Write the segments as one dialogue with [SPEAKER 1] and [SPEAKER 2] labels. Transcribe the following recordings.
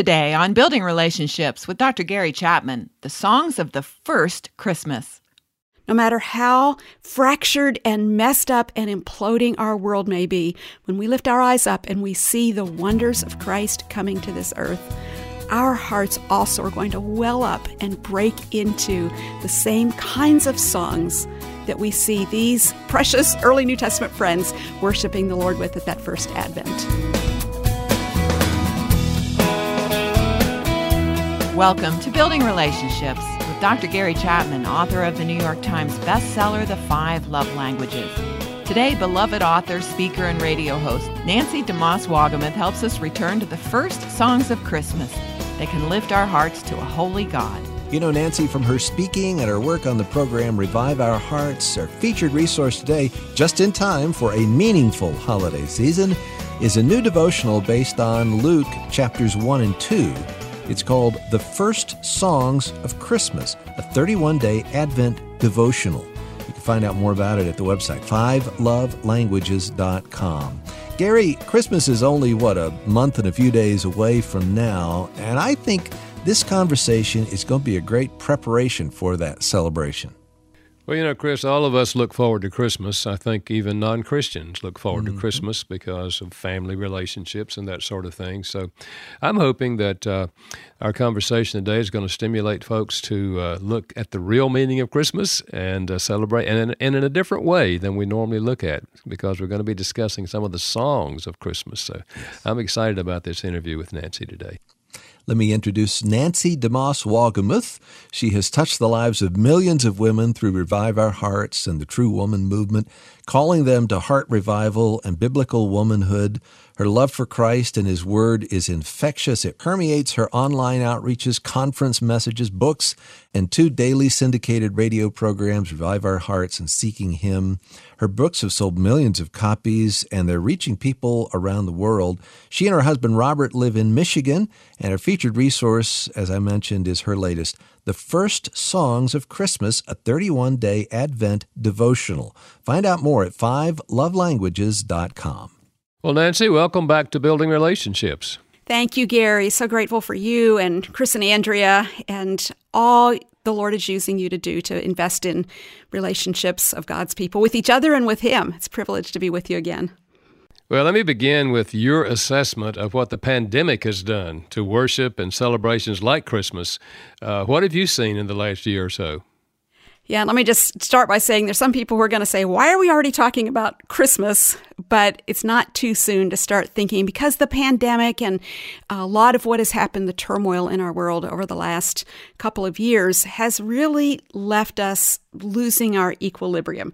[SPEAKER 1] Today on Building Relationships with Dr. Gary Chapman, the songs of the first Christmas.
[SPEAKER 2] No matter how fractured and messed up and imploding our world may be, when we lift our eyes up and we see the wonders of Christ coming to this earth, our hearts also are going to well up and break into the same kinds of songs that we see these precious early New Testament friends worshiping the Lord with at that first Advent.
[SPEAKER 1] Welcome to Building Relationships with Dr. Gary Chapman, author of the New York Times bestseller, The Five Love Languages. Today, beloved author, speaker, and radio host Nancy DeMoss Wolgemuth helps us return to the first songs of Christmas that can lift our hearts to a holy God.
[SPEAKER 3] You know Nancy from her speaking and her work on the program Revive Our Hearts, our featured resource today, just in time for a meaningful holiday season, is a new devotional based on Luke chapters 1 and 2 it's called The First Songs of Christmas, a 31 day Advent devotional. You can find out more about it at the website, fivelovelanguages.com. Gary, Christmas is only, what, a month and a few days away from now, and I think this conversation is going to be a great preparation for that celebration.
[SPEAKER 4] Well, you know, Chris, all of us look forward to Christmas. I think even non Christians look forward mm-hmm. to Christmas because of family relationships and that sort of thing. So I'm hoping that uh, our conversation today is going to stimulate folks to uh, look at the real meaning of Christmas and uh, celebrate, and in, and in a different way than we normally look at because we're going to be discussing some of the songs of Christmas. So yes. I'm excited about this interview with Nancy today.
[SPEAKER 3] Let me introduce Nancy DeMoss Wolgemuth. She has touched the lives of millions of women through Revive Our Hearts and the True Woman movement, calling them to heart revival and biblical womanhood. Her love for Christ and His Word is infectious. It permeates her online outreaches, conference messages, books, and two daily syndicated radio programs, Revive Our Hearts and Seeking Him. Her books have sold millions of copies and they're reaching people around the world. She and her husband Robert live in Michigan, and her featured resource, as I mentioned, is her latest, The First Songs of Christmas, a 31 day Advent devotional. Find out more at 5lovelanguages.com.
[SPEAKER 4] Well, Nancy, welcome back to Building Relationships.
[SPEAKER 2] Thank you, Gary. So grateful for you and Chris and Andrea and all the Lord is using you to do to invest in relationships of God's people with each other and with Him. It's a privilege to be with you again.
[SPEAKER 4] Well, let me begin with your assessment of what the pandemic has done to worship and celebrations like Christmas. Uh, what have you seen in the last year or so?
[SPEAKER 2] Yeah, let me just start by saying there's some people who are going to say, why are we already talking about Christmas? But it's not too soon to start thinking because the pandemic and a lot of what has happened, the turmoil in our world over the last couple of years, has really left us losing our equilibrium.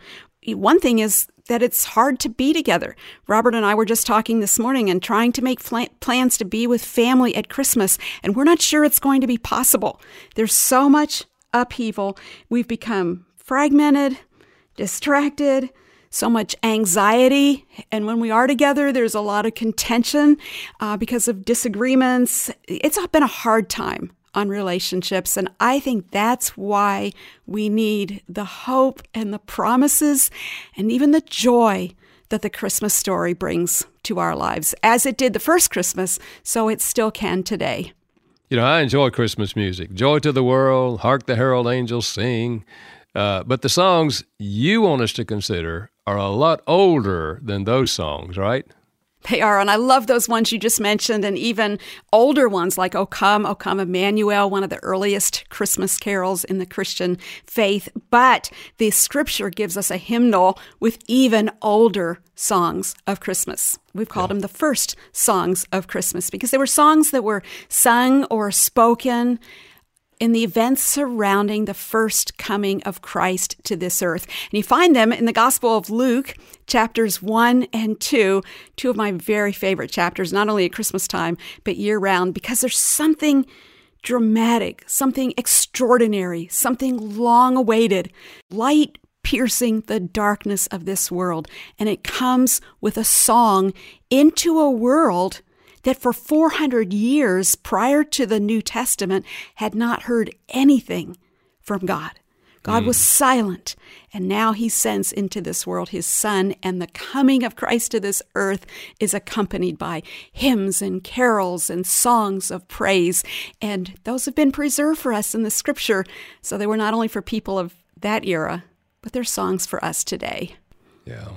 [SPEAKER 2] One thing is that it's hard to be together. Robert and I were just talking this morning and trying to make plans to be with family at Christmas, and we're not sure it's going to be possible. There's so much upheaval. We've become fragmented, distracted, so much anxiety. And when we are together, there's a lot of contention uh, because of disagreements. It's been a hard time on relationships. And I think that's why we need the hope and the promises and even the joy that the Christmas story brings to our lives, as it did the first Christmas, so it still can today.
[SPEAKER 4] You know, I enjoy Christmas music. Joy to the world, hark the herald angels sing. Uh, but the songs you want us to consider are a lot older than those songs, right?
[SPEAKER 2] They are, and I love those ones you just mentioned, and even older ones like O Come, O Come Emmanuel, one of the earliest Christmas carols in the Christian faith. But the scripture gives us a hymnal with even older songs of Christmas. We've called yeah. them the first songs of Christmas because they were songs that were sung or spoken in the events surrounding the first coming of Christ to this earth. And you find them in the Gospel of Luke, chapters 1 and 2, two of my very favorite chapters, not only at Christmas time, but year round, because there's something dramatic, something extraordinary, something long awaited, light piercing the darkness of this world. And it comes with a song into a world that for 400 years prior to the New Testament had not heard anything from God. God mm. was silent, and now he sends into this world his son, and the coming of Christ to this earth is accompanied by hymns and carols and songs of praise. And those have been preserved for us in the scripture. So they were not only for people of that era, but they're songs for us today.
[SPEAKER 4] Yeah.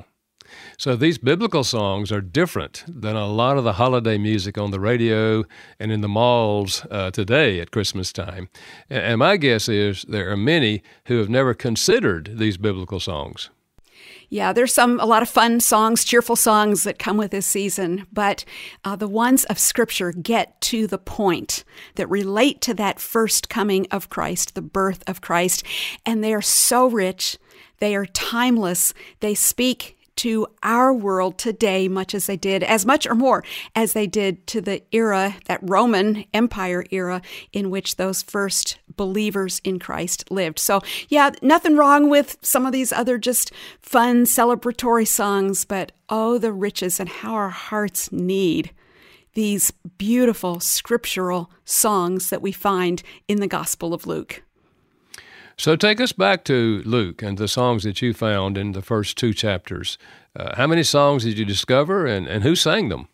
[SPEAKER 4] So these biblical songs are different than a lot of the holiday music on the radio and in the malls uh, today at Christmas time. And my guess is there are many who have never considered these biblical songs.
[SPEAKER 2] Yeah, there's some a lot of fun songs, cheerful songs that come with this season, but uh, the ones of Scripture get to the point that relate to that first coming of Christ, the birth of Christ, and they are so rich. They are timeless. They speak to our world today, much as they did, as much or more as they did to the era, that Roman Empire era, in which those first believers in Christ lived. So, yeah, nothing wrong with some of these other just fun celebratory songs, but oh, the riches and how our hearts need these beautiful scriptural songs that we find in the Gospel of Luke.
[SPEAKER 4] So take us back to Luke and the songs that you found in the first two chapters. Uh, how many songs did you discover and, and who sang them?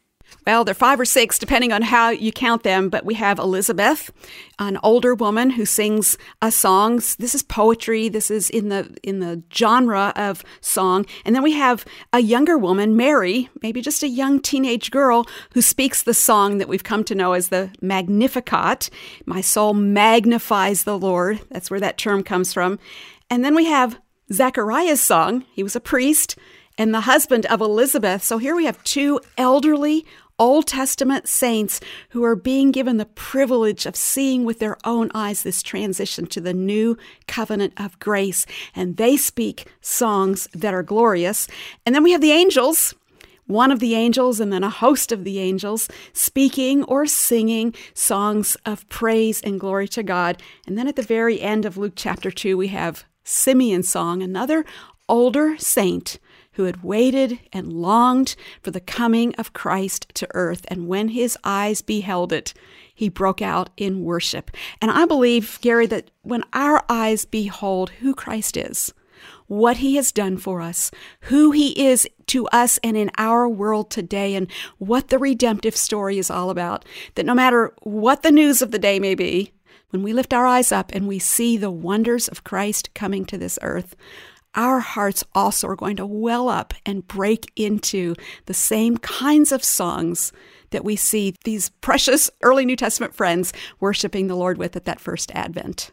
[SPEAKER 2] Well, they're five or six, depending on how you count them. But we have Elizabeth, an older woman who sings a song. This is poetry. This is in the in the genre of song. And then we have a younger woman, Mary, maybe just a young teenage girl, who speaks the song that we've come to know as the Magnificat. My soul magnifies the Lord. That's where that term comes from. And then we have Zechariah's song. He was a priest and the husband of Elizabeth. So here we have two elderly Old Testament saints who are being given the privilege of seeing with their own eyes this transition to the new covenant of grace. And they speak songs that are glorious. And then we have the angels one of the angels and then a host of the angels speaking or singing songs of praise and glory to God. And then at the very end of Luke chapter 2, we have Simeon's song, another older saint who had waited and longed for the coming of Christ to earth. And when his eyes beheld it, he broke out in worship. And I believe, Gary, that when our eyes behold who Christ is, what he has done for us, who he is to us and in our world today, and what the redemptive story is all about, that no matter what the news of the day may be, when we lift our eyes up and we see the wonders of Christ coming to this earth, our hearts also are going to well up and break into the same kinds of songs that we see these precious early New Testament friends worshiping the Lord with at that first Advent.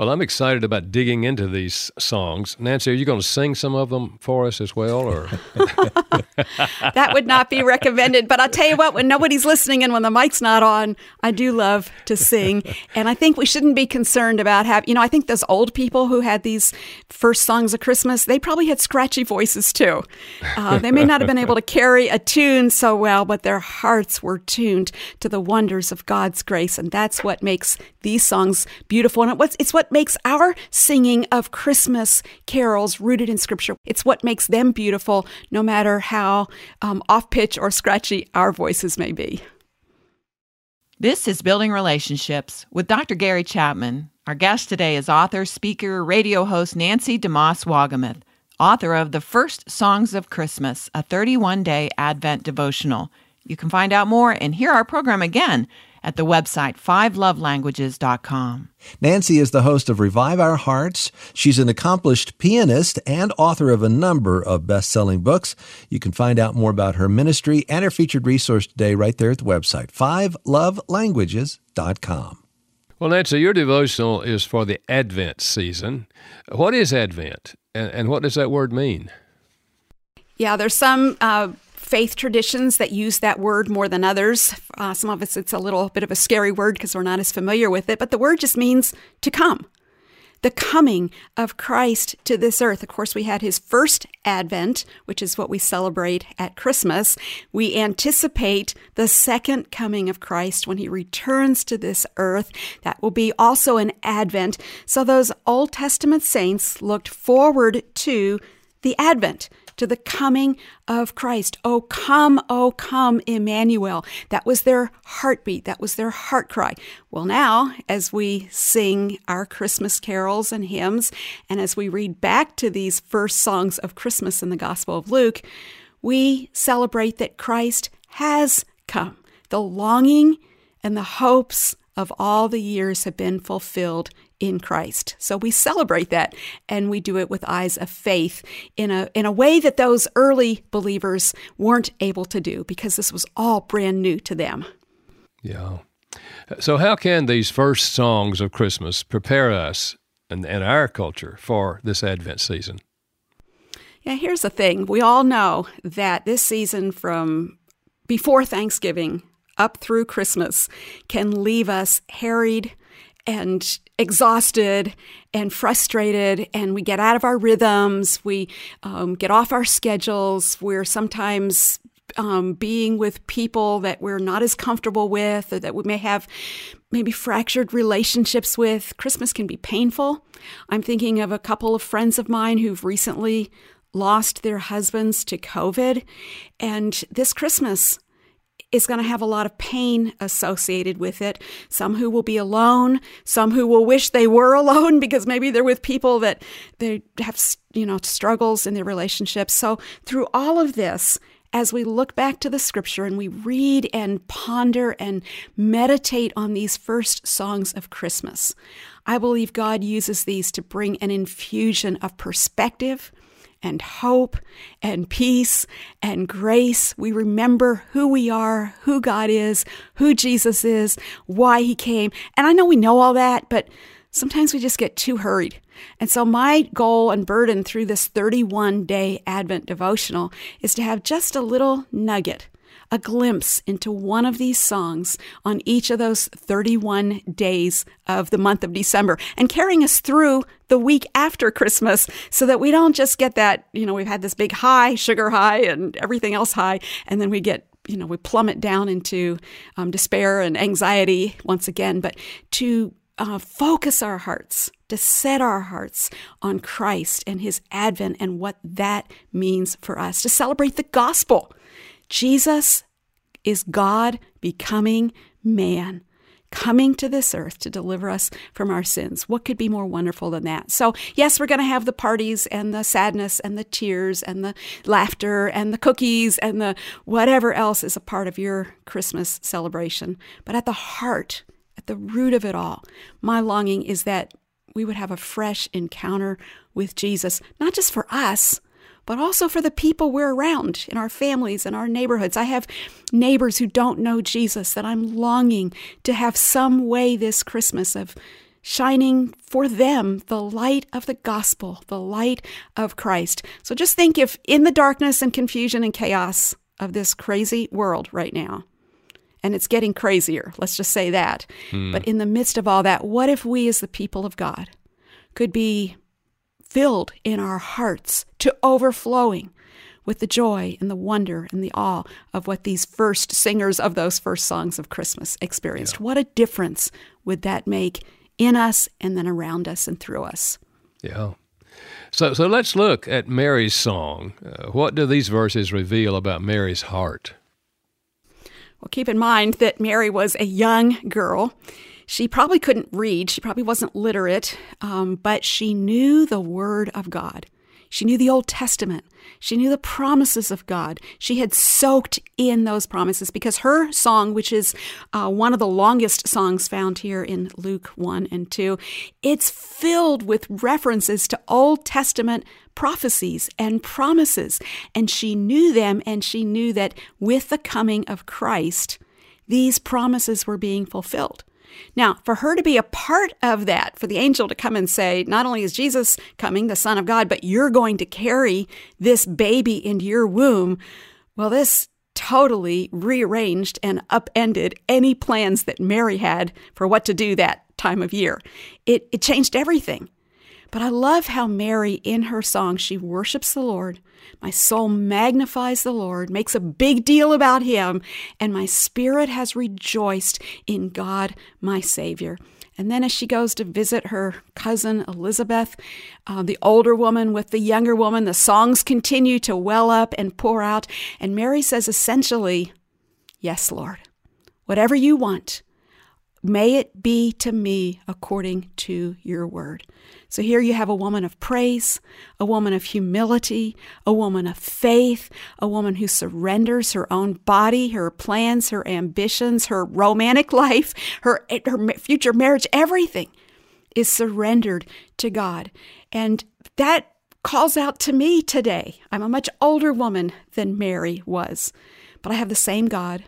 [SPEAKER 4] Well, I'm excited about digging into these songs. Nancy, are you going to sing some of them for us as well, or
[SPEAKER 2] that would not be recommended? But I'll tell you what: when nobody's listening and when the mic's not on, I do love to sing, and I think we shouldn't be concerned about having. You know, I think those old people who had these first songs of Christmas, they probably had scratchy voices too. Uh, they may not have been able to carry a tune so well, but their hearts were tuned to the wonders of God's grace, and that's what makes these songs beautiful. And it's what makes our singing of Christmas carols rooted in Scripture. It's what makes them beautiful, no matter how um, off pitch or scratchy our voices may be.
[SPEAKER 1] This is Building Relationships with Dr. Gary Chapman. Our guest today is author, speaker, radio host Nancy DeMoss Wolgemuth, author of The First Songs of Christmas, a 31 day Advent devotional. You can find out more and hear our program again at the website fivelovelanguages.com.
[SPEAKER 3] Nancy is the host of Revive Our Hearts. She's an accomplished pianist and author of a number of best selling books. You can find out more about her ministry and her featured resource today right there at the website, fivelovelanguages.com.
[SPEAKER 4] Well, Nancy, your devotional is for the Advent season. What is Advent, and, and what does that word mean?
[SPEAKER 2] Yeah, there's some uh, faith traditions that use that word more than others. Uh, some of us, it's a little bit of a scary word because we're not as familiar with it, but the word just means to come. The coming of Christ to this earth. Of course, we had his first advent, which is what we celebrate at Christmas. We anticipate the second coming of Christ when he returns to this earth. That will be also an advent. So, those Old Testament saints looked forward to the advent to the coming of Christ. Oh, come, oh, come, Emmanuel. That was their heartbeat. That was their heart cry. Well, now, as we sing our Christmas carols and hymns, and as we read back to these first songs of Christmas in the Gospel of Luke, we celebrate that Christ has come. The longing and the hopes of all the years have been fulfilled in Christ. So we celebrate that and we do it with eyes of faith in a in a way that those early believers weren't able to do because this was all brand new to them.
[SPEAKER 4] Yeah. So how can these first songs of Christmas prepare us and, and our culture for this Advent season?
[SPEAKER 2] Yeah, here's the thing. We all know that this season from before Thanksgiving up through Christmas can leave us harried and exhausted and frustrated, and we get out of our rhythms. We um, get off our schedules. We're sometimes um, being with people that we're not as comfortable with, or that we may have maybe fractured relationships with. Christmas can be painful. I'm thinking of a couple of friends of mine who've recently lost their husbands to COVID. And this Christmas, is going to have a lot of pain associated with it. Some who will be alone, some who will wish they were alone because maybe they're with people that they have, you know, struggles in their relationships. So through all of this, as we look back to the scripture and we read and ponder and meditate on these first songs of Christmas, I believe God uses these to bring an infusion of perspective and hope and peace and grace. We remember who we are, who God is, who Jesus is, why he came. And I know we know all that, but sometimes we just get too hurried. And so, my goal and burden through this 31 day Advent devotional is to have just a little nugget a glimpse into one of these songs on each of those 31 days of the month of December and carrying us through the week after Christmas so that we don't just get that, you know, we've had this big high, sugar high, and everything else high, and then we get you know, we plummet down into um, despair and anxiety once again, but to uh, focus our hearts, to set our hearts on Christ and his advent and what that means for us, to celebrate the gospel Jesus is God becoming man, coming to this earth to deliver us from our sins. What could be more wonderful than that? So, yes, we're going to have the parties and the sadness and the tears and the laughter and the cookies and the whatever else is a part of your Christmas celebration. But at the heart, at the root of it all, my longing is that we would have a fresh encounter with Jesus, not just for us but also for the people we're around in our families and our neighborhoods. I have neighbors who don't know Jesus that I'm longing to have some way this Christmas of shining for them the light of the gospel, the light of Christ. So just think if in the darkness and confusion and chaos of this crazy world right now, and it's getting crazier, let's just say that. Hmm. But in the midst of all that, what if we as the people of God could be filled in our hearts to overflowing with the joy and the wonder and the awe of what these first singers of those first songs of Christmas experienced. Yeah. What a difference would that make in us and then around us and through us?
[SPEAKER 4] Yeah. So, so let's look at Mary's song. Uh, what do these verses reveal about Mary's heart?
[SPEAKER 2] Well, keep in mind that Mary was a young girl she probably couldn't read, she probably wasn't literate, um, but she knew the Word of God. She knew the Old Testament. She knew the promises of God. She had soaked in those promises because her song, which is uh, one of the longest songs found here in Luke 1 and 2, it's filled with references to Old Testament prophecies and promises. And she knew them, and she knew that with the coming of Christ, these promises were being fulfilled. Now, for her to be a part of that, for the angel to come and say, not only is Jesus coming, the Son of God, but you're going to carry this baby into your womb, well, this totally rearranged and upended any plans that Mary had for what to do that time of year. It, it changed everything. But I love how Mary, in her song, she worships the Lord. My soul magnifies the Lord, makes a big deal about him, and my spirit has rejoiced in God, my Savior. And then as she goes to visit her cousin Elizabeth, uh, the older woman with the younger woman, the songs continue to well up and pour out. And Mary says essentially, Yes, Lord, whatever you want, may it be to me according to your word. So here you have a woman of praise, a woman of humility, a woman of faith, a woman who surrenders her own body, her plans, her ambitions, her romantic life, her, her future marriage, everything is surrendered to God. And that calls out to me today. I'm a much older woman than Mary was, but I have the same God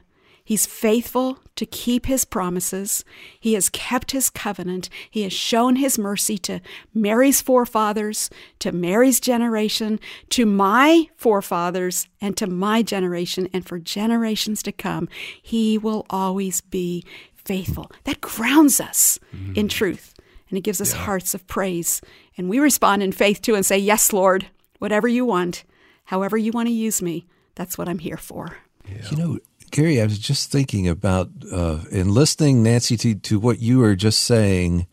[SPEAKER 2] He's faithful to keep his promises. He has kept his covenant. He has shown his mercy to Mary's forefathers, to Mary's generation, to my forefathers, and to my generation, and for generations to come. He will always be faithful. That grounds us mm-hmm. in truth, and it gives us yeah. hearts of praise. And we respond in faith too and say, Yes, Lord, whatever you want, however you want to use me, that's what I'm here for.
[SPEAKER 3] Yeah. You know, Gary, I was just thinking about uh, in listening, Nancy, to, to what you were just saying,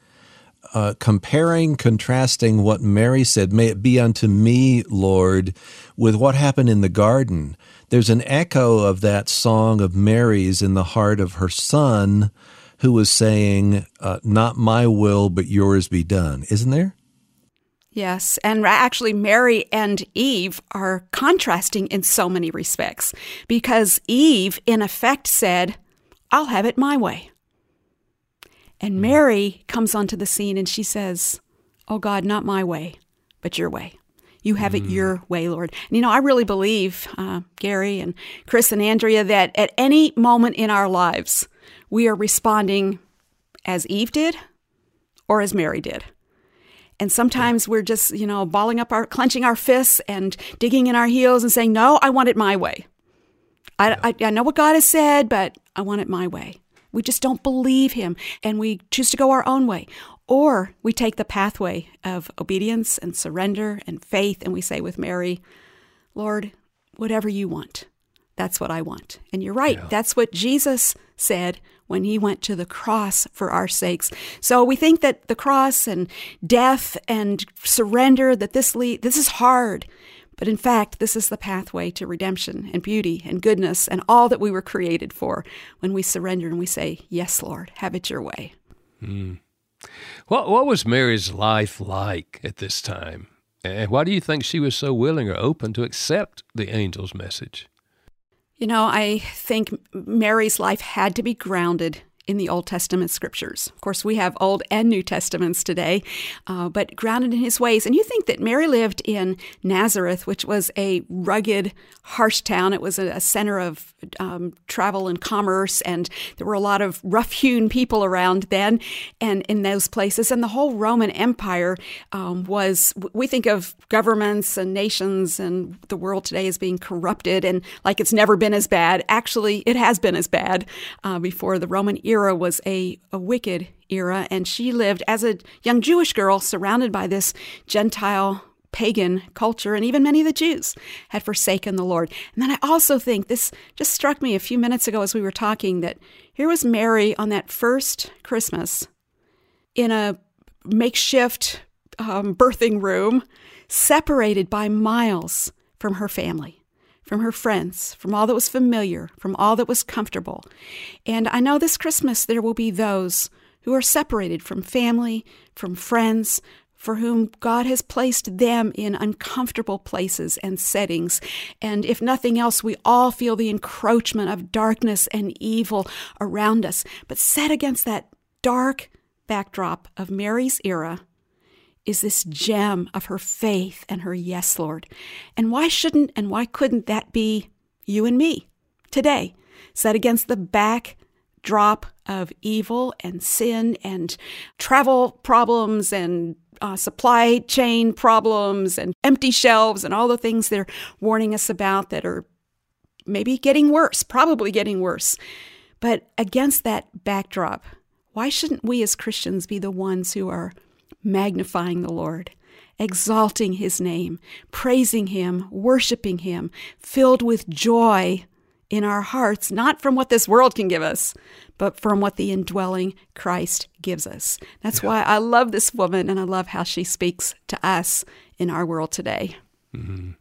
[SPEAKER 3] uh, comparing, contrasting what Mary said, may it be unto me, Lord, with what happened in the garden. There's an echo of that song of Mary's in the heart of her son, who was saying, uh, Not my will, but yours be done. Isn't there?
[SPEAKER 2] Yes, and actually, Mary and Eve are contrasting in so many respects because Eve, in effect, said, I'll have it my way. And hmm. Mary comes onto the scene and she says, Oh God, not my way, but your way. You have it your hmm. way, Lord. And you know, I really believe, uh, Gary and Chris and Andrea, that at any moment in our lives, we are responding as Eve did or as Mary did. And sometimes we're just, you know, balling up our, clenching our fists and digging in our heels and saying, no, I want it my way. I, I, I know what God has said, but I want it my way. We just don't believe Him and we choose to go our own way. Or we take the pathway of obedience and surrender and faith and we say with Mary, Lord, whatever you want, that's what I want. And you're right. Yeah. That's what Jesus said when he went to the cross for our sakes. So we think that the cross and death and surrender that this lead, this is hard. But in fact, this is the pathway to redemption and beauty and goodness and all that we were created for when we surrender and we say, Yes, Lord, have it your way.
[SPEAKER 4] Mm. What, what was Mary's life like at this time? And why do you think she was so willing or open to accept the angel's message?
[SPEAKER 2] You know, I think Mary's life had to be grounded in the Old Testament scriptures. Of course, we have Old and New Testaments today, uh, but grounded in his ways. And you think that Mary lived in Nazareth, which was a rugged, harsh town. It was a, a center of um, travel and commerce, and there were a lot of rough hewn people around then and in those places. And the whole Roman Empire um, was, we think of governments and nations and the world today as being corrupted and like it's never been as bad. Actually, it has been as bad uh, before the Roman era era was a, a wicked era, and she lived as a young Jewish girl surrounded by this Gentile pagan culture, and even many of the Jews had forsaken the Lord. And then I also think this just struck me a few minutes ago as we were talking that here was Mary on that first Christmas in a makeshift um, birthing room, separated by miles from her family from her friends, from all that was familiar, from all that was comfortable. And I know this Christmas there will be those who are separated from family, from friends, for whom God has placed them in uncomfortable places and settings. And if nothing else, we all feel the encroachment of darkness and evil around us. But set against that dark backdrop of Mary's era, is this gem of her faith and her yes, Lord. And why shouldn't and why couldn't that be you and me today, set against the backdrop of evil and sin and travel problems and uh, supply chain problems and empty shelves and all the things they're warning us about that are maybe getting worse, probably getting worse. But against that backdrop, why shouldn't we as Christians be the ones who are magnifying the Lord, exalting his name, praising him, worshiping him, filled with joy in our hearts, not from what this world can give us, but from what the indwelling Christ gives us. That's yeah. why I love this woman and I love how she speaks to us in our world today.
[SPEAKER 4] Mm-hmm.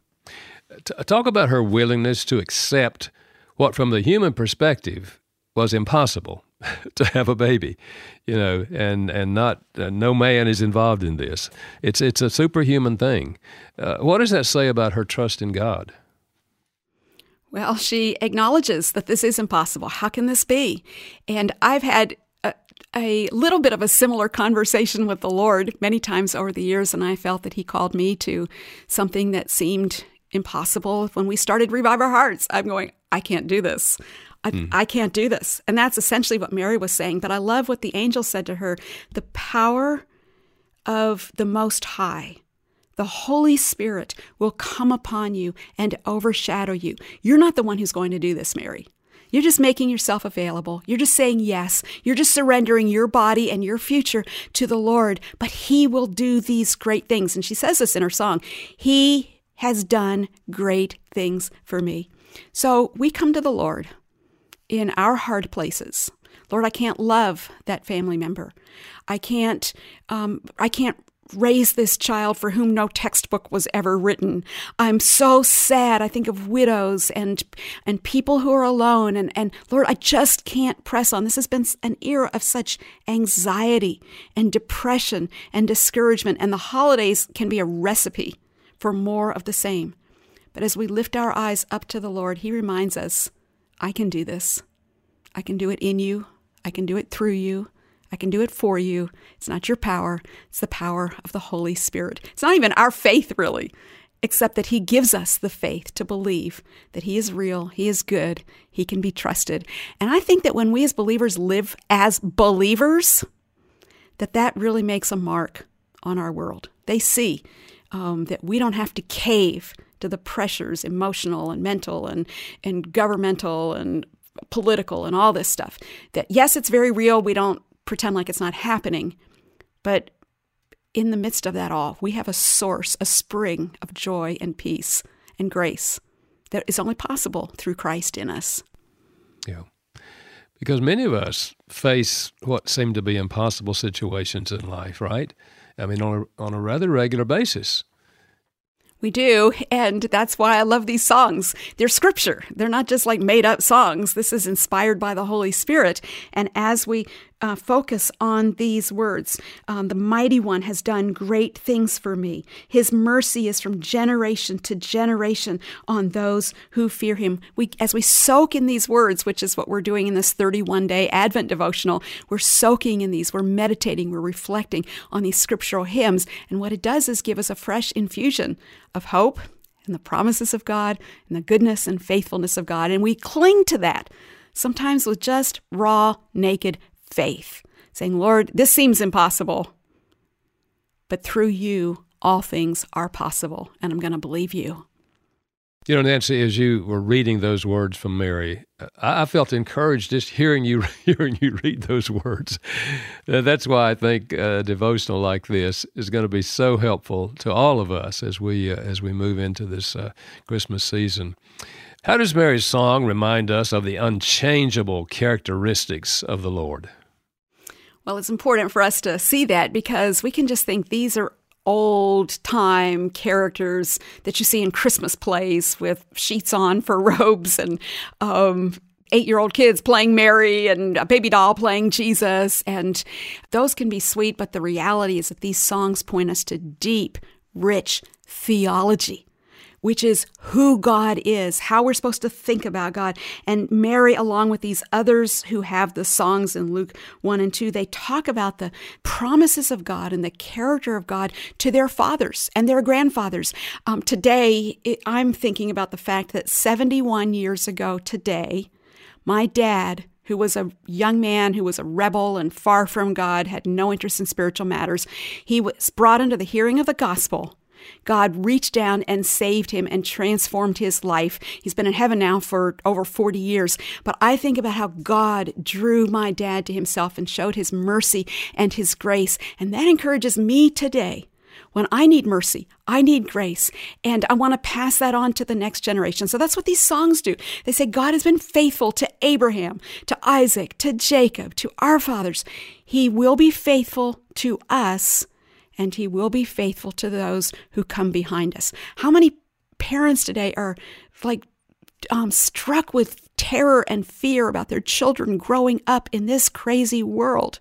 [SPEAKER 4] Talk about her willingness to accept what, from the human perspective, was impossible to have a baby, you know, and and not uh, no man is involved in this. It's it's a superhuman thing. Uh, what does that say about her trust in God?
[SPEAKER 2] Well, she acknowledges that this is impossible. How can this be? And I've had a, a, little bit of a similar conversation with the Lord many times over the years, and I felt that He called me to something that seemed impossible. When we started Revive Our Hearts, I'm going, I can't do this. I, mm. I can't do this. And that's essentially what Mary was saying. But I love what the angel said to her the power of the Most High the Holy Spirit will come upon you and overshadow you. You're not the one who's going to do this, Mary. You're just making yourself available. You're just saying yes. You're just surrendering your body and your future to the Lord, but He will do these great things. And she says this in her song He has done great things for me. So we come to the Lord in our hard places. Lord, I can't love that family member. I can't, um, I can't raise this child for whom no textbook was ever written. I'm so sad. I think of widows and and people who are alone and and Lord, I just can't press on. This has been an era of such anxiety and depression and discouragement and the holidays can be a recipe for more of the same. But as we lift our eyes up to the Lord, he reminds us, I can do this. I can do it in you. I can do it through you. I can do it for you. It's not your power, it's the power of the Holy Spirit. It's not even our faith, really, except that He gives us the faith to believe that He is real, He is good, He can be trusted. And I think that when we as believers live as believers, that that really makes a mark on our world. They see um, that we don't have to cave to the pressures, emotional and mental and, and governmental and political and all this stuff. That yes, it's very real. We don't pretend like it's not happening. But in the midst of that all, we have a source, a spring of joy and peace and grace that is only possible through Christ in us.
[SPEAKER 4] Yeah. Because many of us face what seem to be impossible situations in life, right? I mean, on a, on a rather regular basis.
[SPEAKER 2] We do. And that's why I love these songs. They're scripture. They're not just like made up songs. This is inspired by the Holy Spirit. And as we uh, focus on these words. Um, the mighty one has done great things for me. His mercy is from generation to generation on those who fear him. We, as we soak in these words, which is what we're doing in this 31 day Advent devotional, we're soaking in these, we're meditating, we're reflecting on these scriptural hymns. And what it does is give us a fresh infusion of hope and the promises of God and the goodness and faithfulness of God. And we cling to that sometimes with just raw, naked faith, saying, Lord, this seems impossible, but through you, all things are possible, and I'm going to believe you.
[SPEAKER 4] You know, Nancy, as you were reading those words from Mary, I felt encouraged just hearing you hearing you read those words. Uh, that's why I think a devotional like this is going to be so helpful to all of us as we uh, as we move into this uh, Christmas season. How does Mary's song remind us of the unchangeable characteristics of the Lord?
[SPEAKER 2] Well, it's important for us to see that because we can just think these are old time characters that you see in Christmas plays with sheets on for robes and um, eight year old kids playing Mary and a baby doll playing Jesus. And those can be sweet, but the reality is that these songs point us to deep, rich theology which is who God is, how we're supposed to think about God. And Mary, along with these others who have the songs in Luke 1 and 2, they talk about the promises of God and the character of God to their fathers and their grandfathers. Um, today, it, I'm thinking about the fact that 71 years ago today, my dad who was a young man who was a rebel and far from God, had no interest in spiritual matters. He was brought into the hearing of the gospel God reached down and saved him and transformed his life. He's been in heaven now for over 40 years. But I think about how God drew my dad to himself and showed his mercy and his grace. And that encourages me today when I need mercy, I need grace, and I want to pass that on to the next generation. So that's what these songs do. They say, God has been faithful to Abraham, to Isaac, to Jacob, to our fathers. He will be faithful to us, and He will be faithful to those who come behind us. How many parents today are like um, struck with terror and fear about their children growing up in this crazy world?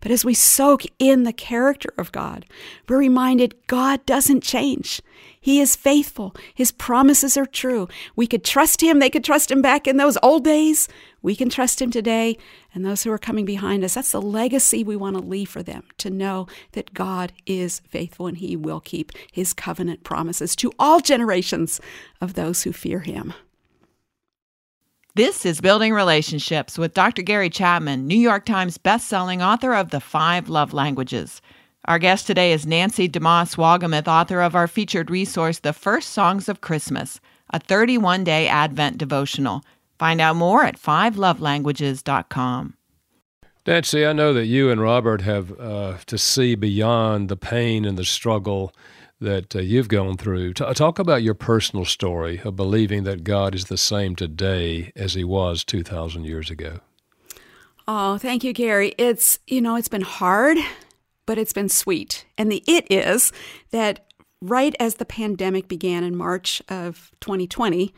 [SPEAKER 2] But as we soak in the character of God, we're reminded God doesn't change. He is faithful. His promises are true. We could trust Him. They could trust Him back in those old days. We can trust Him today. And those who are coming behind us, that's the legacy we want to leave for them to know that God is faithful and He will keep His covenant promises to all generations of those who fear Him.
[SPEAKER 1] This is Building Relationships with Dr. Gary Chapman, New York Times bestselling author of The Five Love Languages. Our guest today is Nancy DeMoss Wolgemuth, author of our featured resource, The First Songs of Christmas, a 31 day Advent devotional. Find out more at fivelovelanguages.com.
[SPEAKER 4] Nancy, I know that you and Robert have uh, to see beyond the pain and the struggle that uh, you've gone through. T- talk about your personal story of believing that God is the same today as he was 2,000 years ago.
[SPEAKER 2] Oh, thank you, Gary. It's, you know, it's been hard, but it's been sweet. And the it is that right as the pandemic began in March of 2020,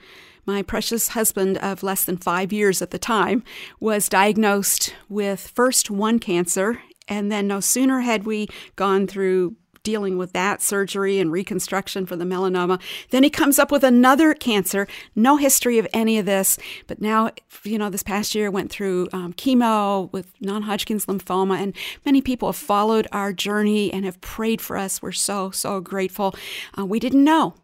[SPEAKER 2] my precious husband of less than five years at the time was diagnosed with first one cancer and then no sooner had we gone through dealing with that surgery and reconstruction for the melanoma. Then he comes up with another cancer, no history of any of this, but now, you know, this past year went through um, chemo with non Hodgkin's lymphoma, and many people have followed our journey and have prayed for us. We're so, so grateful. Uh, we didn't know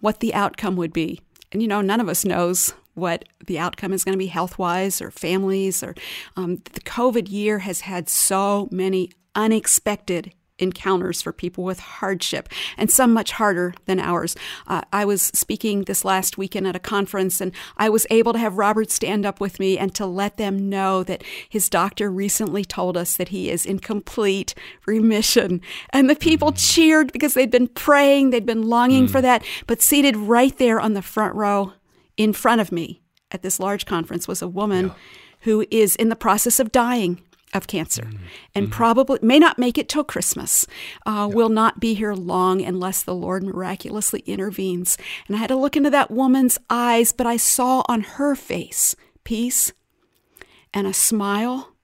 [SPEAKER 2] what the outcome would be. And, you know, none of us knows what the outcome is going to be health wise or families or um, the COVID year has had so many unexpected encounters for people with hardship, and some much harder than ours. Uh, I was speaking this last weekend at a conference, and I was able to have Robert stand up with me and to let them know that his doctor recently told us that he is in complete remission. And the people mm. cheered because they'd been praying, they'd been longing mm. for that. But seated right there on the front row in front of me at this large conference was a woman. Yeah. Who is in the process of dying of cancer mm-hmm. and mm-hmm. probably may not make it till Christmas, uh, will not be here long unless the Lord miraculously intervenes. And I had to look into that woman's eyes, but I saw on her face peace and a smile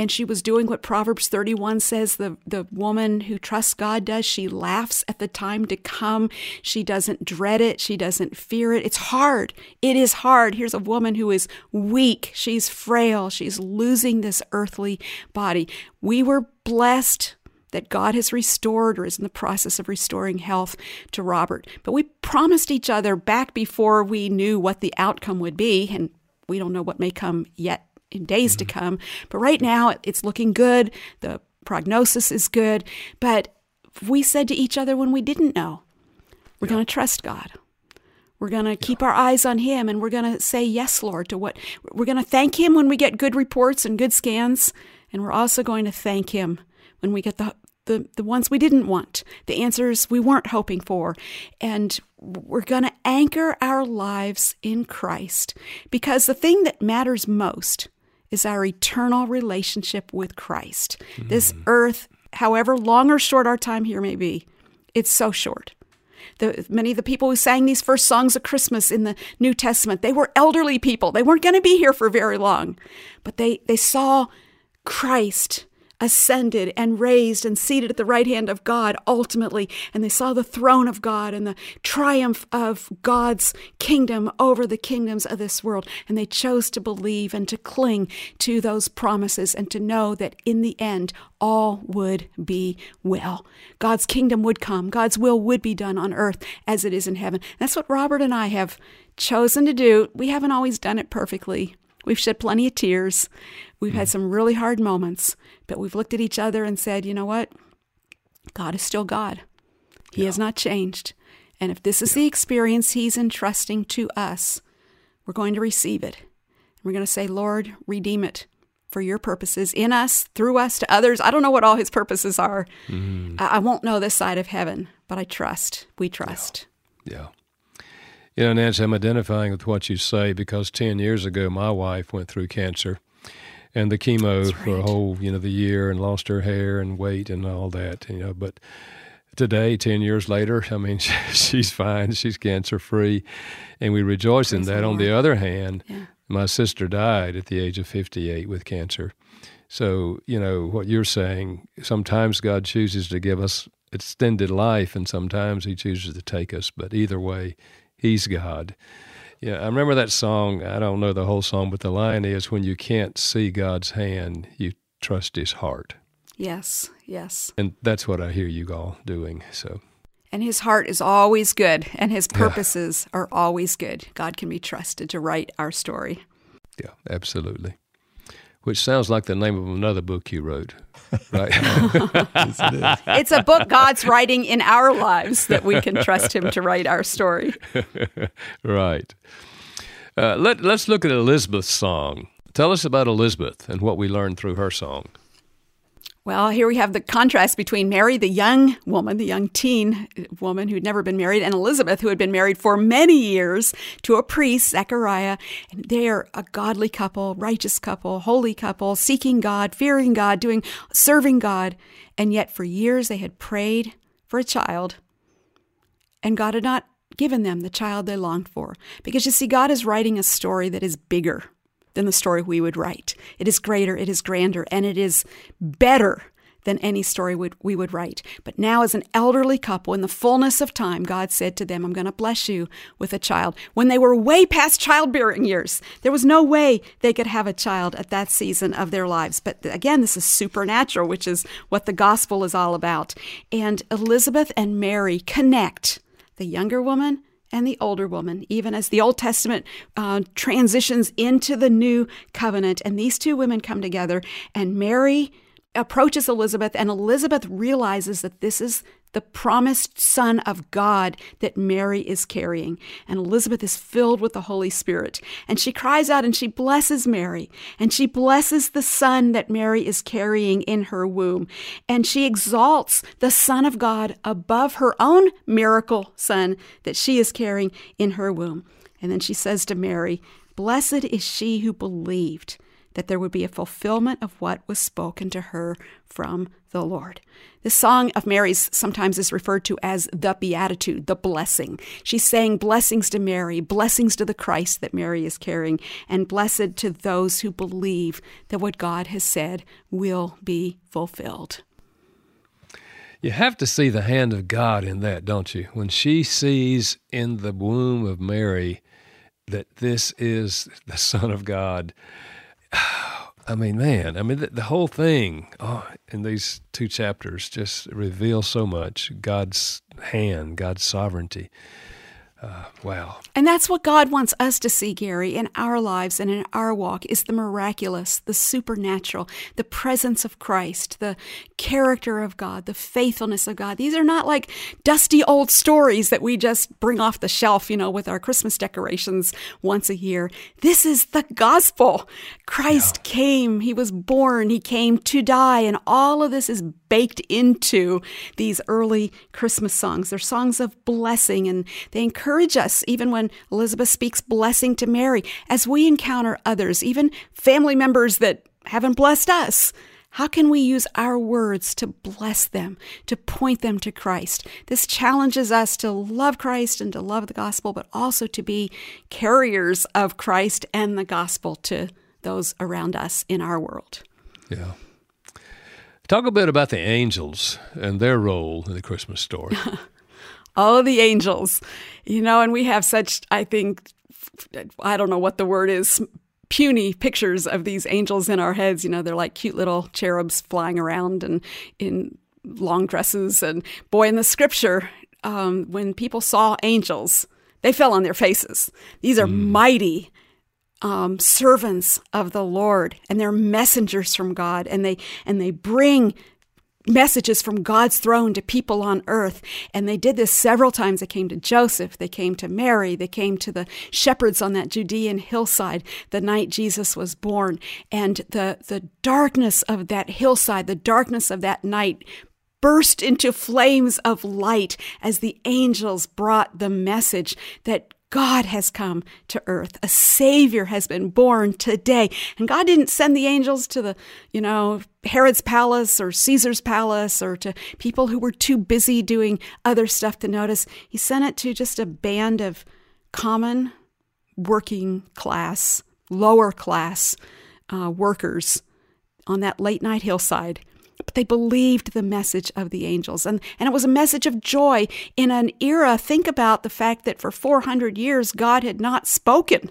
[SPEAKER 2] and she was doing what Proverbs 31 says the, the woman who trusts God does. She laughs at the time to come. She doesn't dread it. She doesn't fear it. It's hard. It is hard. Here's a woman who is weak. She's frail. She's losing this earthly body. We were blessed that God has restored or is in the process of restoring health to Robert. But we promised each other back before we knew what the outcome would be, and we don't know what may come yet in days mm-hmm. to come. But right now, it's looking good. The prognosis is good. But we said to each other when we didn't know, we're yeah. going to trust God. We're going to yeah. keep our eyes on Him and we're going to say yes, Lord, to what we're going to thank Him when we get good reports and good scans. And we're also going to thank Him when we get the, the, the ones we didn't want, the answers we weren't hoping for. And we're going to anchor our lives in Christ because the thing that matters most is our eternal relationship with Christ. Mm. This earth, however long or short our time here may be, it's so short. The, many of the people who sang these first songs of Christmas in the New Testament, they were elderly people. They weren't going to be here for very long, but they, they saw Christ ascended and raised and seated at the right hand of God ultimately. And they saw the throne of God and the triumph of God's kingdom over the kingdoms of this world. And they chose to believe and to cling to those promises and to know that in the end, all would be well. God's kingdom would come, God's will would be done on earth as it is in heaven. That's what Robert and I have chosen to do. We haven't always done it perfectly. We've shed plenty of tears. We've had mm. some really hard moments, but we've looked at each other and said, you know what? God is still God. He yeah. has not changed. And if this is the experience He's entrusting to us, we're going to receive it. And we're going to say, Lord, redeem it. for your purposes in us, through us, to others. I don't know what all his purposes are. Mm-hmm. I, I, won't know this side of heaven, but I trust. We trust.
[SPEAKER 4] Yeah. yeah. You know, Nancy, I'm identifying with what you say because 10 years ago, my wife went through cancer and the chemo right. for a whole, you know, the year and lost her hair and weight and all that, you know, but today, 10 years later, I mean, she's fine. She's cancer free. And we rejoice in that. On the other hand, yeah. my sister died at the age of 58 with cancer. So, you know, what you're saying, sometimes God chooses to give us extended life, and sometimes He chooses to take us. But either way, He's God. Yeah, I remember that song. I don't know the whole song, but the line is when you can't see God's hand, you trust His heart.
[SPEAKER 2] Yes, yes.
[SPEAKER 4] And that's what I hear you all doing. So.
[SPEAKER 2] And his heart is always good, and his purposes yeah. are always good. God can be trusted to write our story.
[SPEAKER 4] Yeah, absolutely. Which sounds like the name of another book you wrote, right?
[SPEAKER 2] yes, it's a book God's writing in our lives that we can trust Him to write our story.
[SPEAKER 4] right. Uh, let, let's look at Elizabeth's song. Tell us about Elizabeth and what we learned through her song.
[SPEAKER 2] Well, here we have the contrast between Mary, the young woman, the young teen woman who'd never been married, and Elizabeth, who had been married for many years to a priest, Zechariah. And they are a godly couple, righteous couple, holy couple, seeking God, fearing God, doing serving God. And yet, for years, they had prayed for a child, and God had not given them the child they longed for. Because you see, God is writing a story that is bigger than the story we would write. It is greater, it is grander, and it is better than any story we would write. But now, as an elderly couple, in the fullness of time, God said to them, I'm going to bless you with a child. When they were way past childbearing years, there was no way they could have a child at that season of their lives. But again, this is supernatural, which is what the gospel is all about. And Elizabeth and Mary connect the younger woman and the older woman, even as the Old Testament uh, transitions into the new covenant. And these two women come together, and Mary approaches Elizabeth, and Elizabeth realizes that this is the promised Son of God that Mary is carrying. And Elizabeth is filled with the Holy Spirit. And she cries out and she blesses Mary. And she blesses the Son that Mary is carrying in her womb. And she exalts the Son of God above her own miracle son that she is carrying in her womb. And then she says to Mary, Blessed is she who believed that there would be a fulfillment of what was spoken to her from the Lord. The Song of Mary's sometimes is referred to as the Beatitude, the blessing. She's saying blessings to Mary, blessings to the Christ that Mary is carrying, and blessed to those who believe that what God has said will be fulfilled.
[SPEAKER 4] You have to see the hand of God in that, don't you? When she sees in the womb of Mary that this is the Son of God, I mean, man, I mean, the, the whole thing oh, in these two chapters just reveals so much God's hand, God's sovereignty. Uh, wow.
[SPEAKER 2] And that's what God wants us to see, Gary, in our lives and in our walk is the miraculous, the supernatural, the presence of Christ, the character of God, the faithfulness of God. These are not like dusty old stories that we just bring off the shelf, you know, with our Christmas decorations once a year. This is the gospel. Christ yeah. came, he was born, he came to die, and all of this is baked into these early Christmas songs. They're songs of blessing and they encourage us, even when Elizabeth speaks blessing to Mary, as we encounter others, even family members that haven't blessed us. How can we use our words to bless them, to point them to Christ? This challenges us to love Christ and to love the gospel, but also to be carriers of Christ and the gospel to those around us in our world.
[SPEAKER 4] Yeah. Talk a bit about the angels and their role in the Christmas story.
[SPEAKER 2] oh, the angels. You know, and we have such, I think, I don't know what the word is, puny pictures of these angels in our heads. You know, they're like cute little cherubs flying around and in long dresses. And boy, in the scripture, um, when people saw angels, they fell on their faces. These are mm. mighty um, servants of the Lord, and they're messengers from God, and they and they bring messages from God's throne to people on earth. And they did this several times. They came to Joseph, they came to Mary, they came to the shepherds on that Judean hillside the night Jesus was born. And the, the darkness of that hillside, the darkness of that night, burst into flames of light as the angels brought the message that God has come to earth. A savior has been born today. And God didn't send the angels to the, you know, Herod's palace or Caesar's palace or to people who were too busy doing other stuff to notice. He sent it to just a band of common working class, lower class uh, workers on that late night hillside but they believed the message of the angels. And, and it was a message of joy in an era. Think about the fact that for 400 years, God had not spoken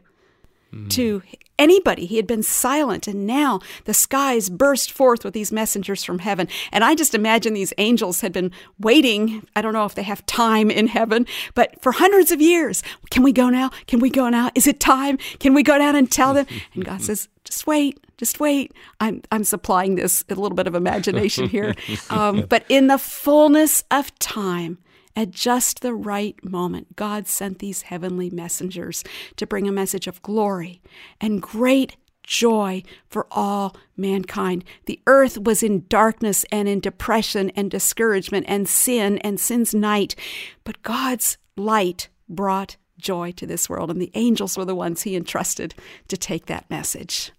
[SPEAKER 2] mm. to anybody. He had been silent. And now the skies burst forth with these messengers from heaven. And I just imagine these angels had been waiting. I don't know if they have time in heaven, but for hundreds of years. Can we go now? Can we go now? Is it time? Can we go down and tell them? And God says, just wait, just wait. I'm, I'm supplying this a little bit of imagination here. Um, but in the fullness of time, at just the right moment, God sent these heavenly messengers to bring a message of glory and great joy for all mankind. The earth was in darkness and in depression and discouragement and sin and sin's night, but God's light brought joy to this world, and the angels were the ones he entrusted to take that message.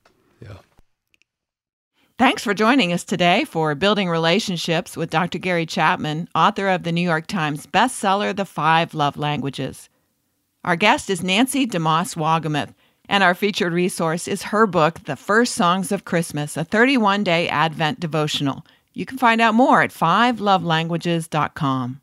[SPEAKER 4] Yeah.
[SPEAKER 1] Thanks for joining us today for Building Relationships with Dr. Gary Chapman, author of the New York Times bestseller, The Five Love Languages. Our guest is Nancy DeMoss Wolgemuth, and our featured resource is her book, The First Songs of Christmas, a 31 day Advent devotional. You can find out more at fivelovelanguages.com.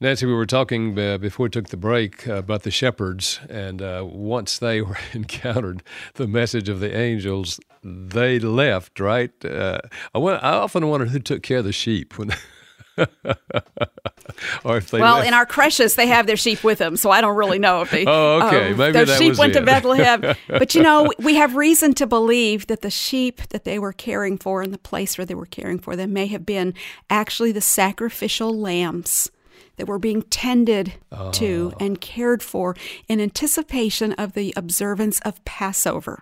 [SPEAKER 4] Nancy, we were talking uh, before we took the break uh, about the shepherds, and uh, once they were encountered the message of the angels, they left, right? Uh, I, went, I often wondered who took care of the sheep when.
[SPEAKER 2] or if they well, left. in our creches, they have their sheep with them, so I don't really know if they.
[SPEAKER 4] Oh, okay. Um, Maybe
[SPEAKER 2] those
[SPEAKER 4] that
[SPEAKER 2] sheep went
[SPEAKER 4] it.
[SPEAKER 2] to Bethlehem, but you know, we have reason to believe that the sheep that they were caring for in the place where they were caring for them may have been actually the sacrificial lambs that were being tended oh. to and cared for in anticipation of the observance of Passover.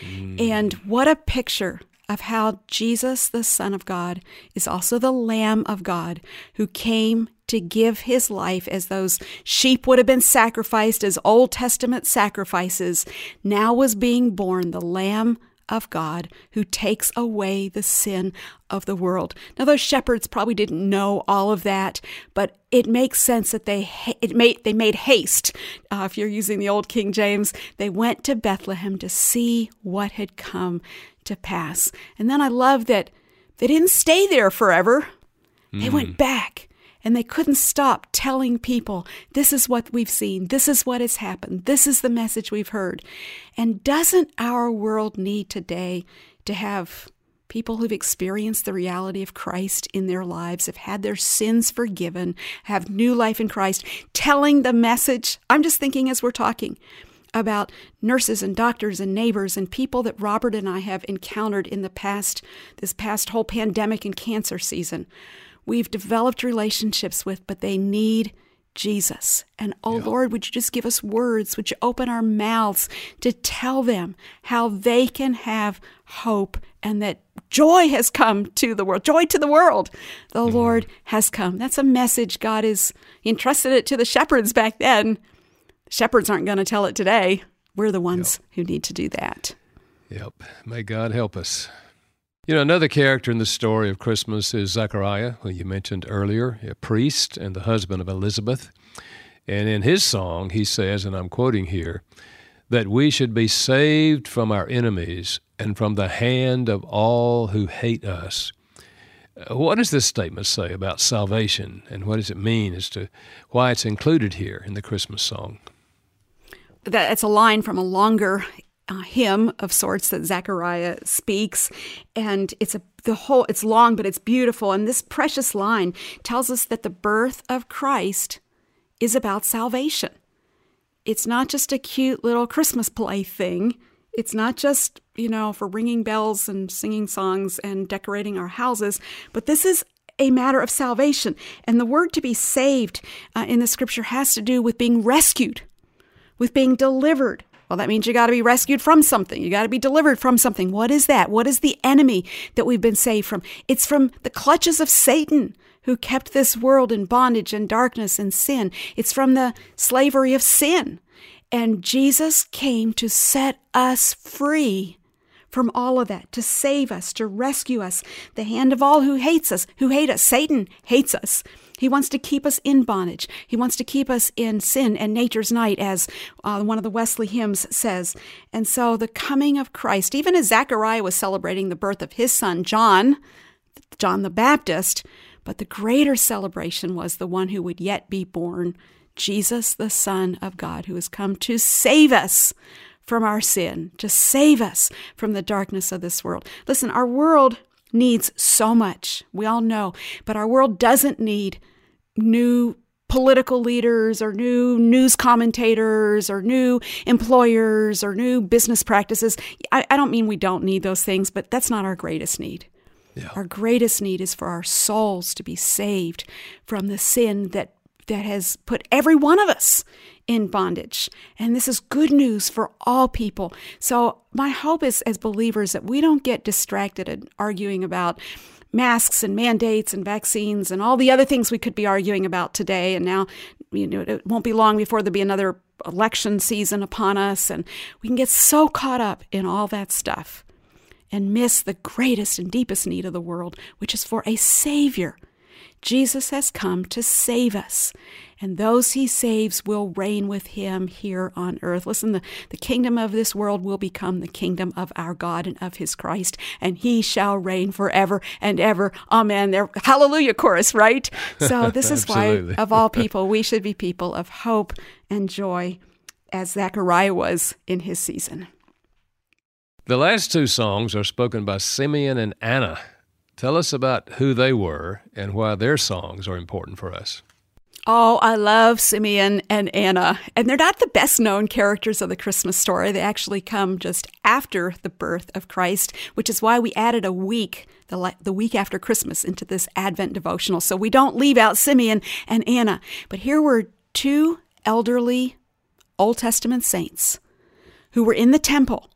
[SPEAKER 2] Mm. And what a picture of how Jesus, the Son of God, is also the Lamb of God who came to give his life as those sheep would have been sacrificed as Old Testament sacrifices, now was being born the Lamb of God who takes away the sin of the world. Now those shepherds probably didn't know all of that, but it makes sense that they it made they made haste. Uh, if you're using the old King James, they went to Bethlehem to see what had come to pass. And then I love that they didn't stay there forever. They went hmm. back and they couldn't stop telling people, this is what we've seen, this is what has happened, this is the message we've heard. And doesn't our world need today to have people who've experienced the reality of Christ in their lives, have had their sins forgiven, have new life in Christ, telling the message? I'm just thinking as we're talking about nurses and doctors and neighbors and people that Robert and I have encountered in the past, this past whole pandemic and cancer season we've developed relationships with, but they need Jesus. And oh yeah. Lord, would you just give us words? Would you open our mouths to tell them how they can have hope and that joy has come to the world? Joy to the world. The mm-hmm. Lord has come. That's a message God is entrusted it to the shepherds back then. Shepherds aren't going to tell it today. We're the ones yep. who need to do that.
[SPEAKER 4] Yep. May God help us. You know, another character in the story of Christmas is Zechariah, who you mentioned earlier, a priest and the husband of Elizabeth. And in his song, he says, and I'm quoting here, that we should be saved from our enemies and from the hand of all who hate us. Uh, what does this statement say about salvation, and what does it mean as to why it's included here in the Christmas song?
[SPEAKER 2] That's a line from a longer hymn of sorts that Zechariah speaks, and it's a the whole it's long but it's beautiful. And this precious line tells us that the birth of Christ is about salvation. It's not just a cute little Christmas play thing. It's not just, you know, for ringing bells and singing songs and decorating our houses, but this is a matter of salvation. And the word to be saved uh, in the scripture has to do with being rescued, with being delivered. Well, that means you got to be rescued from something. You got to be delivered from something. What is that? What is the enemy that we've been saved from? It's from the clutches of Satan, who kept this world in bondage and darkness and sin. It's from the slavery of sin. And Jesus came to set us free from all of that, to save us, to rescue us. The hand of all who hates us, who hate us. Satan hates us. He wants to keep us in bondage. He wants to keep us in sin and nature's night, as uh, one of the Wesley hymns says. And so the coming of Christ, even as Zechariah was celebrating the birth of his son, John, John the Baptist, but the greater celebration was the one who would yet be born, Jesus, the Son of God, who has come to save us from our sin, to save us from the darkness of this world. Listen, our world needs so much. We all know, but our world doesn't need new political leaders or new news commentators or new employers or new business practices. I, I, don't mean we don't need those things, but that's not our greatest need. Yeah. Our greatest need is for our souls to be saved from the sin that that has put every one of us in bondage. And this is good news for all people. So, my hope is as believers that we don't get distracted and arguing about masks and mandates and vaccines and all the other things we could be arguing about today. And now, you know, it won't be long before there'll be another election season upon us. And we can get so caught up in all that stuff and miss the greatest and deepest need of the world, which is for a Savior Jesus has come to save us, and those he saves will reign with him here on earth. Listen, the, the kingdom of this world will become the kingdom of our God and of his Christ, and he shall reign forever and ever. Amen. There, hallelujah chorus, right? So, this is why, of all people, we should be people of hope and joy, as Zechariah was in his season.
[SPEAKER 4] The last two songs are spoken by Simeon and Anna. Tell us about who they were and why their songs are important for us.
[SPEAKER 2] Oh, I love Simeon and Anna. And they're not the best known characters of the Christmas story. They actually come just after the birth of Christ, which is why we added a week, the, the week after Christmas, into this Advent devotional. So we don't leave out Simeon and Anna. But here were two elderly Old Testament saints who were in the temple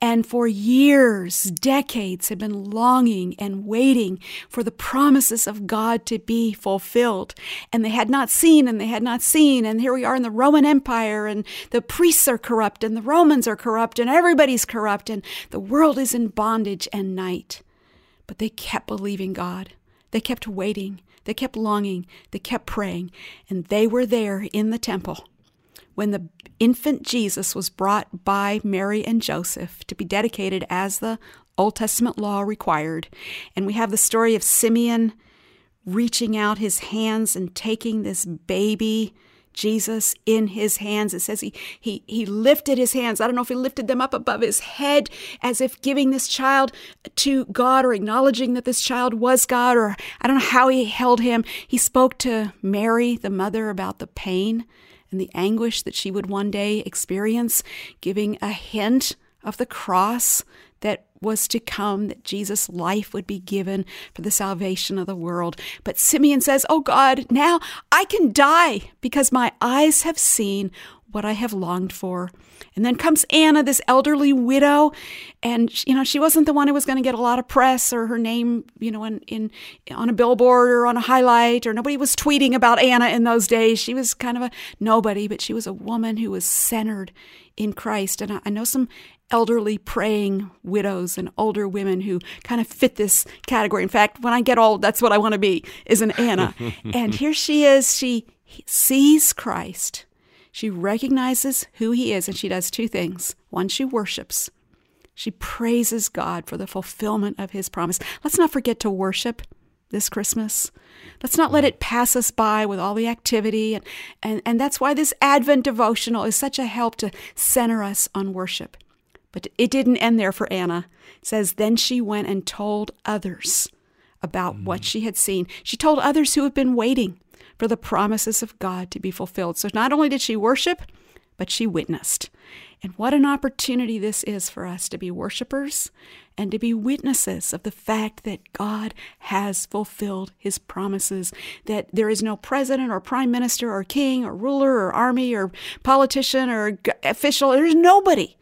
[SPEAKER 2] and for years, decades, have been longing and waiting for the promises of God to be fulfilled. And they had not seen, and they had not seen. And here we are in the Roman Empire, and the priests are corrupt, and the Romans are corrupt, and everybody's corrupt, and the world is in bondage and night. But they kept believing God. They kept waiting. They kept longing. They kept praying. And they were there in the temple when the infant Jesus was brought by Mary and Joseph to be dedicated as the Old Testament law required. And we have the story of Simeon reaching out his hands and taking this baby Jesus in his hands. It says he, he, he lifted his hands. I don't know if he lifted them up above his head as if giving this child to God or acknowledging that this child was God, or I don't know how he held him. He spoke to Mary, the mother, about the pain and the anguish that she would one day experience, giving a hint of the cross that was to come, that Jesus' life would be given for the salvation of the world. But Simeon says, Oh God, now I can die because my eyes have seen what I have longed for. And then comes Anna, this elderly widow, and you know she wasn't the one who was going to get a lot of press or her name, you know, in, in on a billboard or on a highlight, or nobody was tweeting about Anna in those days. She was kind of a nobody, but she was a woman who was centered in Christ. And I, I know some elderly praying widows and older women who kind of fit this category. In fact, when I get old, that's what I want to be is an Anna. and here she is. She sees Christ she recognizes who he is and she does two things. One, she worships. She praises God for the fulfillment of his promise. Let's not forget to worship this Christmas. Let's not let it pass us by with all the activity. And, and, and that's why this Advent devotional is such a help to center us on worship. But it didn't end there for Anna. It says, Then she went and told others about mm. what she had seen. She told others who had been waiting for the promises of God to be fulfilled. So not only did she worship, but she witnessed. And what an opportunity this is for us to be worshipers and to be witnesses of the fact that God has fulfilled his promises, that there is no president or prime minister or king or ruler or army or politician or official, there's nobody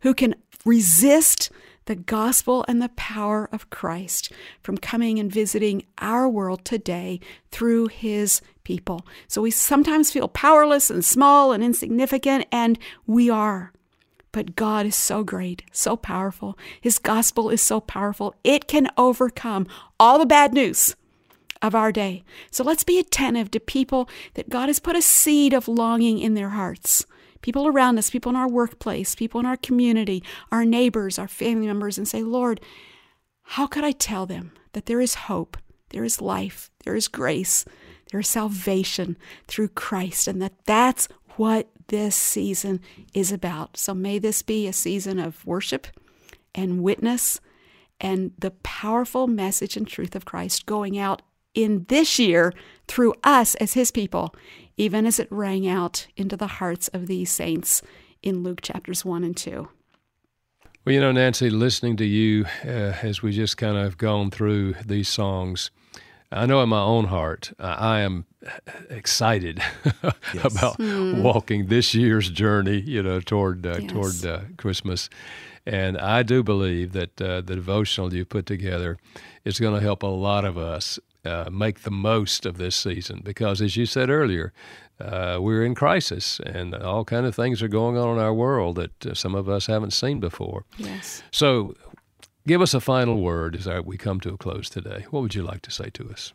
[SPEAKER 2] who can resist the gospel and the power of Christ from coming and visiting our world today through his people. So we sometimes feel powerless and small and insignificant, and we are. But God is so great, so powerful. His gospel is so powerful. It can overcome all the bad news of our day. So let's be attentive to people that God has put a seed of longing in their hearts people around us, people in our workplace, people in our community, our neighbors, our family members, and say, Lord, how could I tell them that there is hope, there is life, there is grace, there is salvation through Christ, and that that's what this season is about. So may this be a season of worship and witness and the powerful message and truth of Christ going out in this year through us as his people even as it rang out into the hearts of these saints in Luke chapters 1 and 2.
[SPEAKER 4] Well, you know, Nancy, listening to you uh, as we just kind of gone through these songs, I know in my own heart, uh, I am excited about mm. walking this year's journey, you know, toward uh, yes. toward uh, Christmas. And I do believe that uh, the devotional you put together is going to help a lot of us uh, make the most of this season because, as you said earlier, uh, we're in crisis and all kind of things are going on in our world that uh, some of us haven't seen before.
[SPEAKER 2] Yes.
[SPEAKER 4] So, give us a final word as we come to a close today. What would you like to say to us?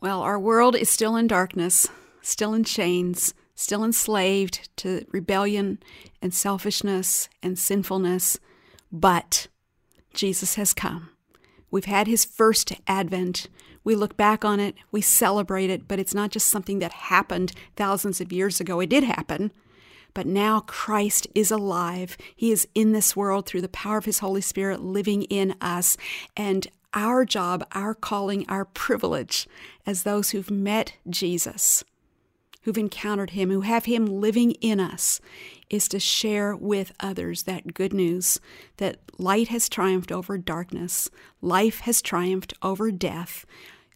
[SPEAKER 2] Well, our world is still in darkness, still in chains, still enslaved to rebellion and selfishness and sinfulness, but Jesus has come. We've had his first advent. We look back on it, we celebrate it, but it's not just something that happened thousands of years ago. It did happen. But now Christ is alive. He is in this world through the power of His Holy Spirit living in us. And our job, our calling, our privilege as those who've met Jesus, who've encountered Him, who have Him living in us, is to share with others that good news that light has triumphed over darkness, life has triumphed over death,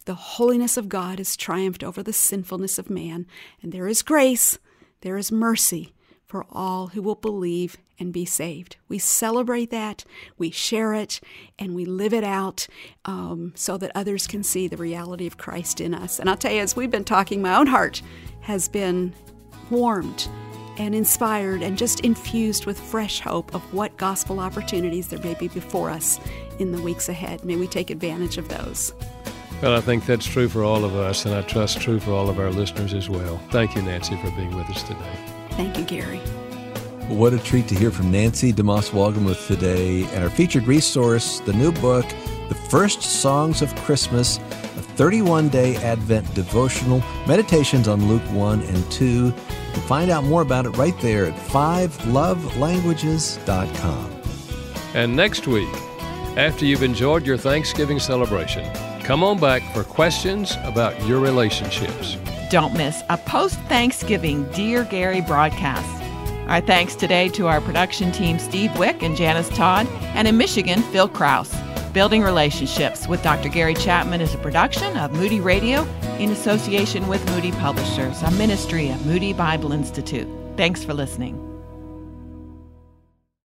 [SPEAKER 2] the holiness of God has triumphed over the sinfulness of man, and there is grace, there is mercy for all who will believe and be saved. We celebrate that, we share it, and we live it out um, so that others can see the reality of Christ in us. And I'll tell you, as we've been talking, my own heart has been warmed and inspired and just infused with fresh hope of what gospel opportunities there may be before us in the weeks ahead. May we take advantage of those.
[SPEAKER 4] Well, I think that's true for all of us, and I trust true for all of our listeners as well. Thank you, Nancy, for being with us today.
[SPEAKER 2] Thank you, Gary.
[SPEAKER 3] What a treat to hear from Nancy DeMoss Wolgemuth today, and our featured resource, the new book, The First Songs of Christmas, a 31 day Advent devotional, meditations on Luke 1 and 2. You can find out more about it right there at 5lovelanguages.com.
[SPEAKER 4] And next week, after you've enjoyed your Thanksgiving celebration, Come on back for questions about your relationships.
[SPEAKER 1] Don't miss a post Thanksgiving Dear Gary broadcast. Our thanks today to our production team, Steve Wick and Janice Todd, and in Michigan, Phil Kraus. Building Relationships with Dr. Gary Chapman is a production of Moody Radio in association with Moody Publishers, a ministry of Moody Bible Institute. Thanks for listening.